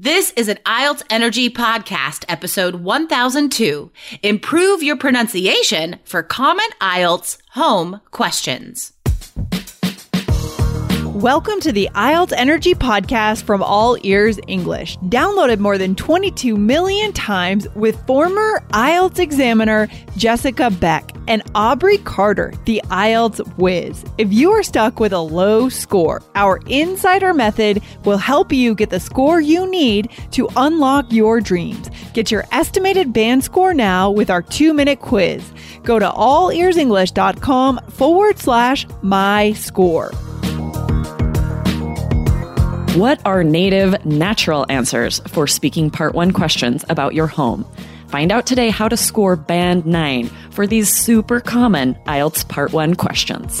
This is an IELTS Energy Podcast, episode 1002. Improve your pronunciation for common IELTS home questions. Welcome to the IELTS Energy Podcast from All Ears English, downloaded more than 22 million times with former IELTS examiner Jessica Beck and Aubrey Carter, the IELTS whiz. If you are stuck with a low score, our insider method will help you get the score you need to unlock your dreams. Get your estimated band score now with our two minute quiz. Go to allearsenglish.com forward slash my score. What are native, natural answers for speaking part one questions about your home? Find out today how to score band 9 for these super common IELTS part 1 questions.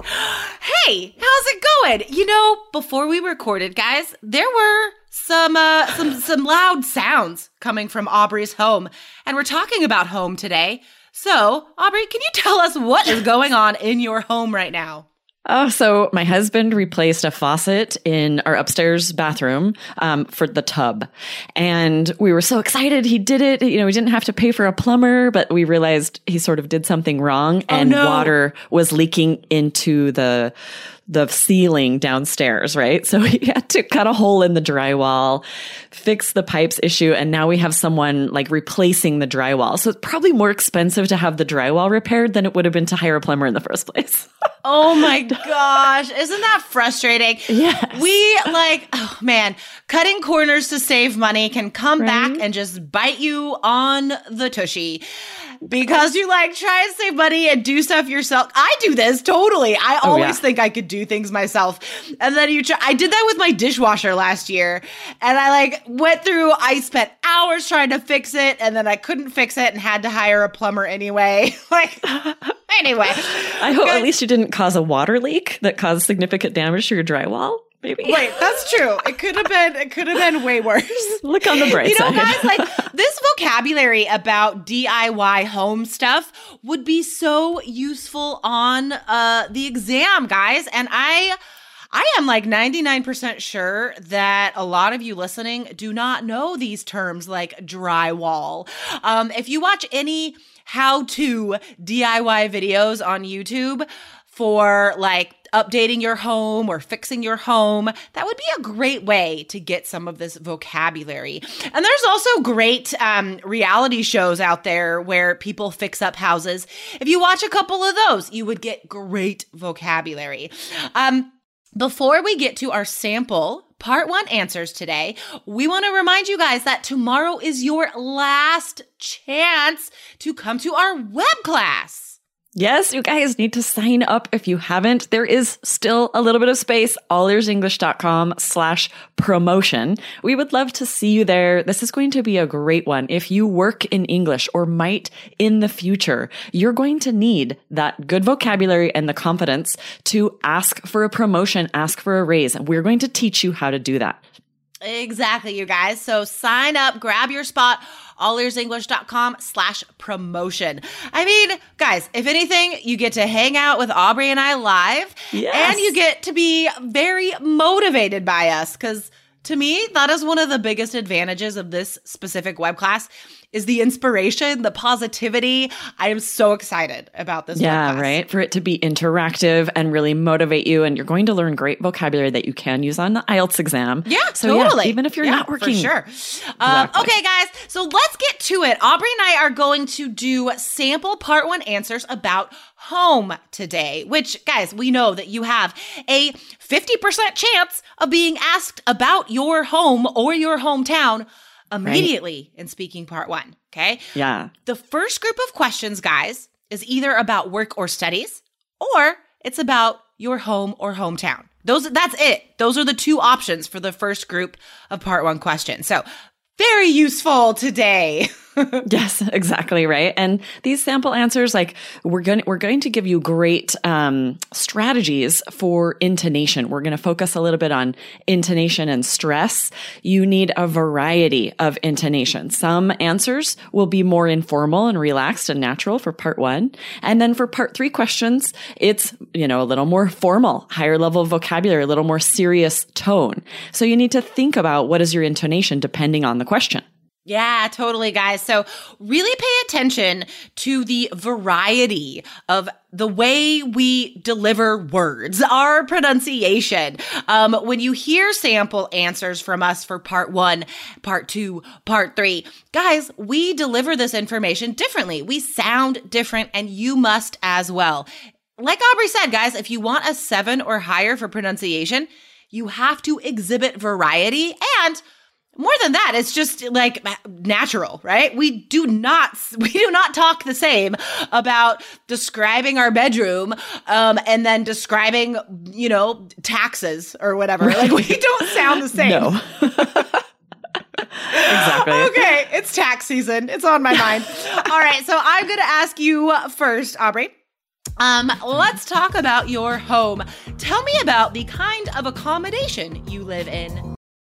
Hey, how's it going? You know, before we recorded, guys, there were some uh, some some loud sounds coming from Aubrey's home, and we're talking about home today. So, Aubrey, can you tell us what is going on in your home right now? Oh, so my husband replaced a faucet in our upstairs bathroom um, for the tub. And we were so excited he did it. You know, we didn't have to pay for a plumber, but we realized he sort of did something wrong and no. water was leaking into the the ceiling downstairs, right? So he had to cut a hole in the drywall, fix the pipes issue, and now we have someone like replacing the drywall. So it's probably more expensive to have the drywall repaired than it would have been to hire a plumber in the first place. oh my gosh, isn't that frustrating? Yes. We like, oh man, cutting corners to save money can come Right? back and just bite you on the tushy. Because you like try and save money and do stuff yourself. I do this totally. I Oh, always yeah. think I could do things myself. And then you try I did that with my dishwasher last year. And I like went through I spent hours trying to fix it and then I couldn't fix it and had to hire a plumber anyway. like anyway. I hope at least you didn't cause a water leak that caused significant damage to your drywall. Maybe. Wait, that's true. It could have been it could have been way worse. Look on the bright You know, side. guys, like this vocabulary about DIY home stuff would be so useful on uh the exam, guys. And I I am like 99% sure that a lot of you listening do not know these terms like drywall. Um, if you watch any how to DIY videos on YouTube for like updating your home or fixing your home, that would be a great way to get some of this vocabulary. And there's also great um, reality shows out there where people fix up houses. If you watch a couple of those, you would get great vocabulary. Um, before we get to our sample part one answers today, we want to remind you guys that tomorrow is your last chance to come to our web class. Yes, you guys need to sign up if you haven't. There is still a little bit of space. allearsenglish.com slash promotion. We would love to see you there. This is going to be a great one. If you work in English or might in the future, you're going to need that good vocabulary and the confidence to ask for a promotion, ask for a raise. And we're going to teach you how to do that. Exactly, you guys. So sign up, grab your spot, allearsenglish.com slash promotion. I mean, guys, if anything, you get to hang out with Aubrey and I live, Yes. and you get to be very motivated by us because to me, that is one of the biggest advantages of this specific web class is the inspiration, the positivity. I am so excited about this Yeah, right. For it to be interactive and really motivate you. And you're going to learn great vocabulary that you can use on the IELTS exam. Yeah, So, yeah, totally. even if you're Yeah, not working. for sure. Um, Exactly. okay, guys. So let's get to it. Aubrey and I are going to do sample part one answers about home today. Which, guys, we know that you have a fifty percent chance of being asked about your home or your hometown immediately in speaking part one. Okay. Yeah. The first group of questions, guys, is either about work or studies, or it's about your home or hometown. Those that's it. Those are the two options for the first group of part 1 questions. So, very useful today. yes, exactly right. And these sample answers, like we're going, we're going to give you great um, strategies for intonation. We're going to focus a little bit on intonation and stress. You need a variety of intonation. Some answers will be more informal and relaxed and natural for part one, and then for part three questions, it's you know a little more formal, higher level vocabulary, a little more serious tone. So you need to think about what is your intonation depending on the question. Yeah, totally, guys. So, really pay attention to the variety of the way we deliver words, our pronunciation. Um, when you hear sample answers from us for part one, part two, part three, guys, we deliver this information differently. We sound different, and you must as well. Like Aubrey said, guys, if you want a seven or higher for pronunciation, you have to exhibit variety and more than that it's just like natural right? We do not we do not talk the same about describing our bedroom um, and then describing you know taxes or whatever. Like we don't sound the same. No. Exactly. Okay it's tax season. It's on my mind. All right so i'm gonna ask you first aubrey. Um, let's talk about your home. Tell me about the kind of accommodation you live in.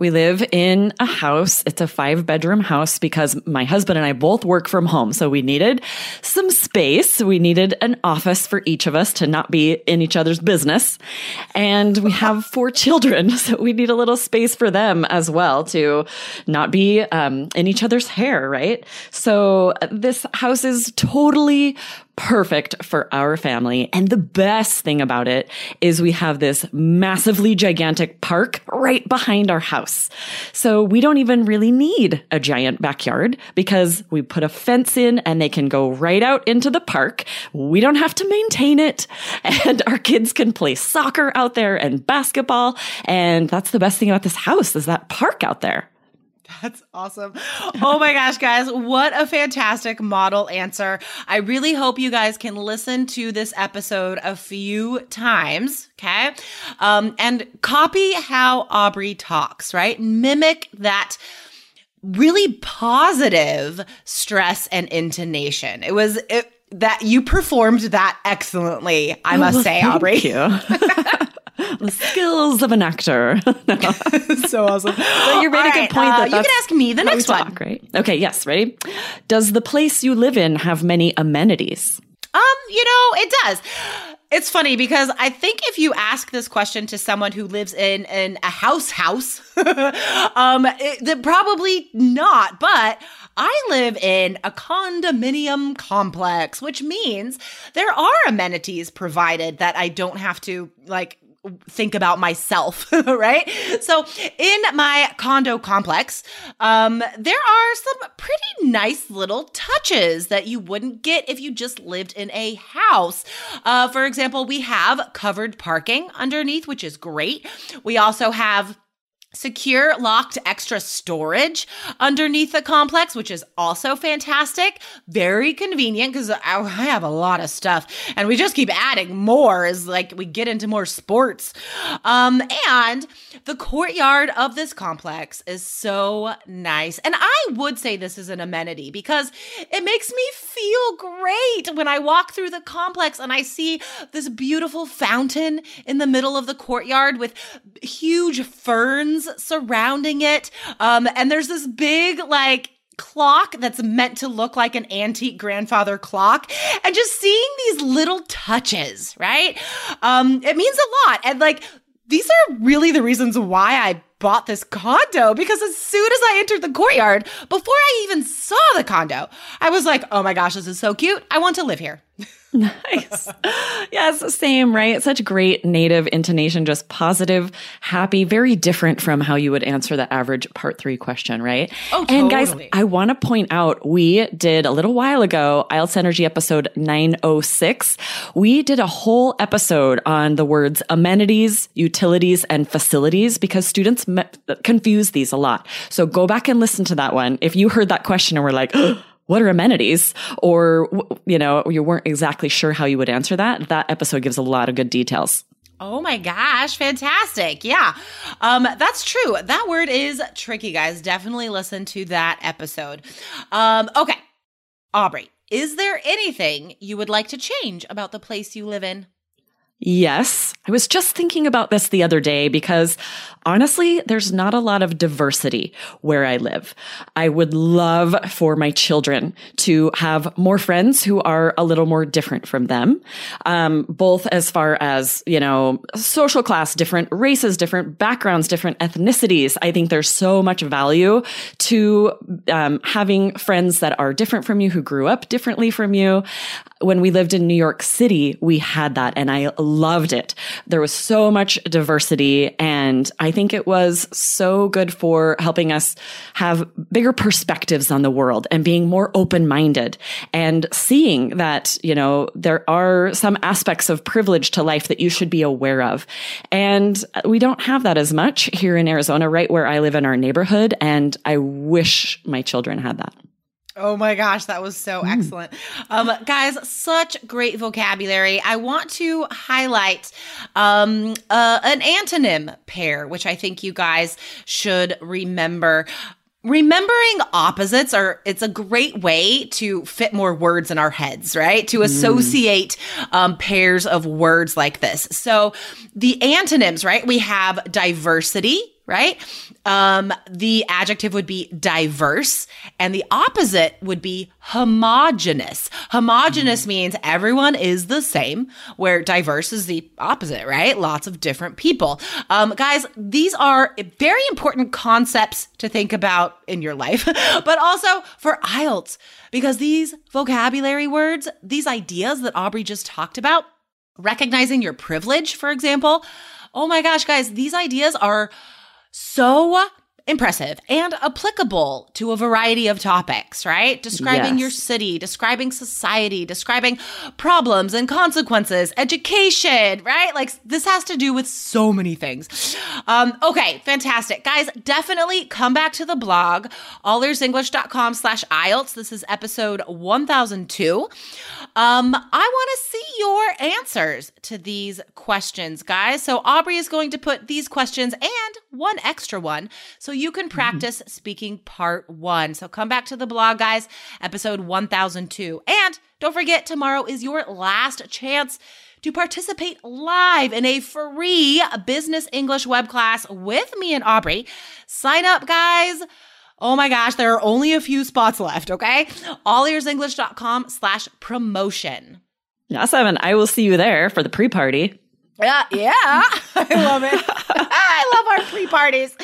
We live in a house. It's a five bedroom house because my husband and I both work from home. So we needed some space. We needed an office for each of us to not be in each other's business. And we have four children. So we need a little space for them as well to not be um, in each other's hair, right? So this house is totally perfect for our family. And the best thing about it is we have this massively gigantic park right behind our house. So we don't even really need a giant backyard because we put a fence in and they can go right out into the park. We don't have to maintain it and our kids can play soccer out there and basketball. And that's the best thing about this house is that park out there. That's awesome. Oh my gosh, guys, what a fantastic model answer. I really hope you guys can listen to this episode a few times, okay? Um, and copy how Aubrey talks, right? Mimic that really positive stress and intonation. It was it, that you performed that excellently, I must oh, say, Aubrey. you. the skills of an actor. so awesome. But you made All a good right, point. Uh, that you can ask me the next one. Talk, right? Okay. Yes. Ready? Does the place you live in have many amenities? Um, you know, it does. It's funny because I think if you ask this question to someone who lives in, in a house house, um, it, probably not. But I live in a condominium complex, which means there are amenities provided that I don't have to like think about myself, right? So in my condo complex, um, there are some pretty nice little touches that you wouldn't get if you just lived in a house. Uh, for example, we have covered parking underneath, which is great. We also have Secure locked extra storage underneath the complex, which is also fantastic. Very convenient because I have a lot of stuff and we just keep adding more as like we get into more sports. Um, and the courtyard of this complex is so nice. And I would say this is an amenity because it makes me feel great when I walk through the complex and I see this beautiful fountain in the middle of the courtyard with huge ferns surrounding it. Um, and there's this big, like, clock that's meant to look like an antique grandfather clock. And just seeing these little touches right? Um it means a lot. And like these are really the reasons why i bought this condo because as soon as i entered the courtyard before i even saw the condo i was like oh my gosh this is so cute. I want to live here Nice. yes, same, right? Such great native intonation, just positive, happy, very different from how you would answer the average part three question, right? Oh, And guys. I want to point out we did a little while ago, IELTS Energy episode 906. We did a whole episode on the words amenities, utilities, and facilities because students me- confuse these a lot. So go back and listen to that one. If you heard that question and were like, what are amenities? Or, you know, you weren't exactly sure how you would answer that. That episode gives a lot of good details. Oh my gosh, fantastic. Yeah. Um that's true. That word is tricky, guys. Definitely listen to that episode. Um okay. Aubrey, is there anything you would like to change about the place you live in? Yes. I was just thinking about this the other day because honestly, there's not a lot of diversity where I live. I would love for my children to have more friends who are a little more different from them. Um, both as far as, you know, social class, different races, different backgrounds, different ethnicities. I think there's so much value to um, having friends that are different from you, who grew up differently from you. When we lived in New York City, we had that and I loved it. There was so much diversity and I think it was so good for helping us have bigger perspectives on the world and being more open-minded and seeing that, you know, there are some aspects of privilege to life that you should be aware of. And we don't have that as much here in Arizona, right where I live in our neighborhood. And I wish my children had that. Oh my gosh, that was so excellent. Um, guys, such great vocabulary. I want to highlight um, uh, an antonym pair, which I think you guys should remember. Remembering opposites are it's a great way to fit more words in our heads, right? To associate um, pairs of words like this. So the antonyms, right? We have diversity, right? Um, the adjective would be diverse, and the opposite would be homogenous. Homogenous means everyone is the same, where diverse is the opposite, right? Lots of different people. Um, guys, these are very important concepts to think about in your life, but also for IELTS, because these vocabulary words, these ideas that Aubrey just talked about, recognizing your privilege, for example. Oh my gosh, guys, these ideas are so impressive and applicable to a variety of topics, right? Describing Yes. your city, describing society, describing problems and consequences, education, right? Like this has to do with so many things. Um, okay, fantastic. Guys, definitely come back to the blog, allearsenglish.com slash IELTS. This is episode 1002. Um, I want to see your answers to these questions, guys. So Aubrey is going to put these questions and one extra one so you can mm-hmm. practice speaking part one. So come back to the blog, guys, episode 1002. And don't forget, tomorrow is your last chance to participate live in a free business English web class with me and Aubrey. Sign up, guys. Oh my gosh, there are only a few spots left, okay? allearsenglish.com slash promotion. Yes, Evan, I will see you there for the pre-party. Yeah, yeah. I love it. I love our pre parties.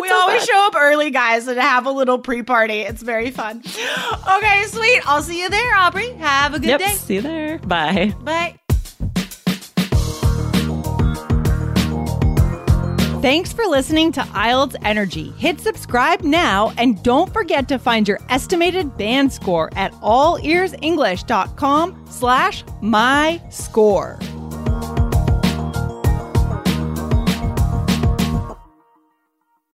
we always show up early, guys, and have a little pre party. It's very fun. Okay, sweet. I'll see you there, Aubrey. Have a good yep, day. see you there. Bye. Bye. Thanks for listening to IELTS Energy. Hit subscribe now and don't forget to find your estimated band score at allearsenglish.com slash my score.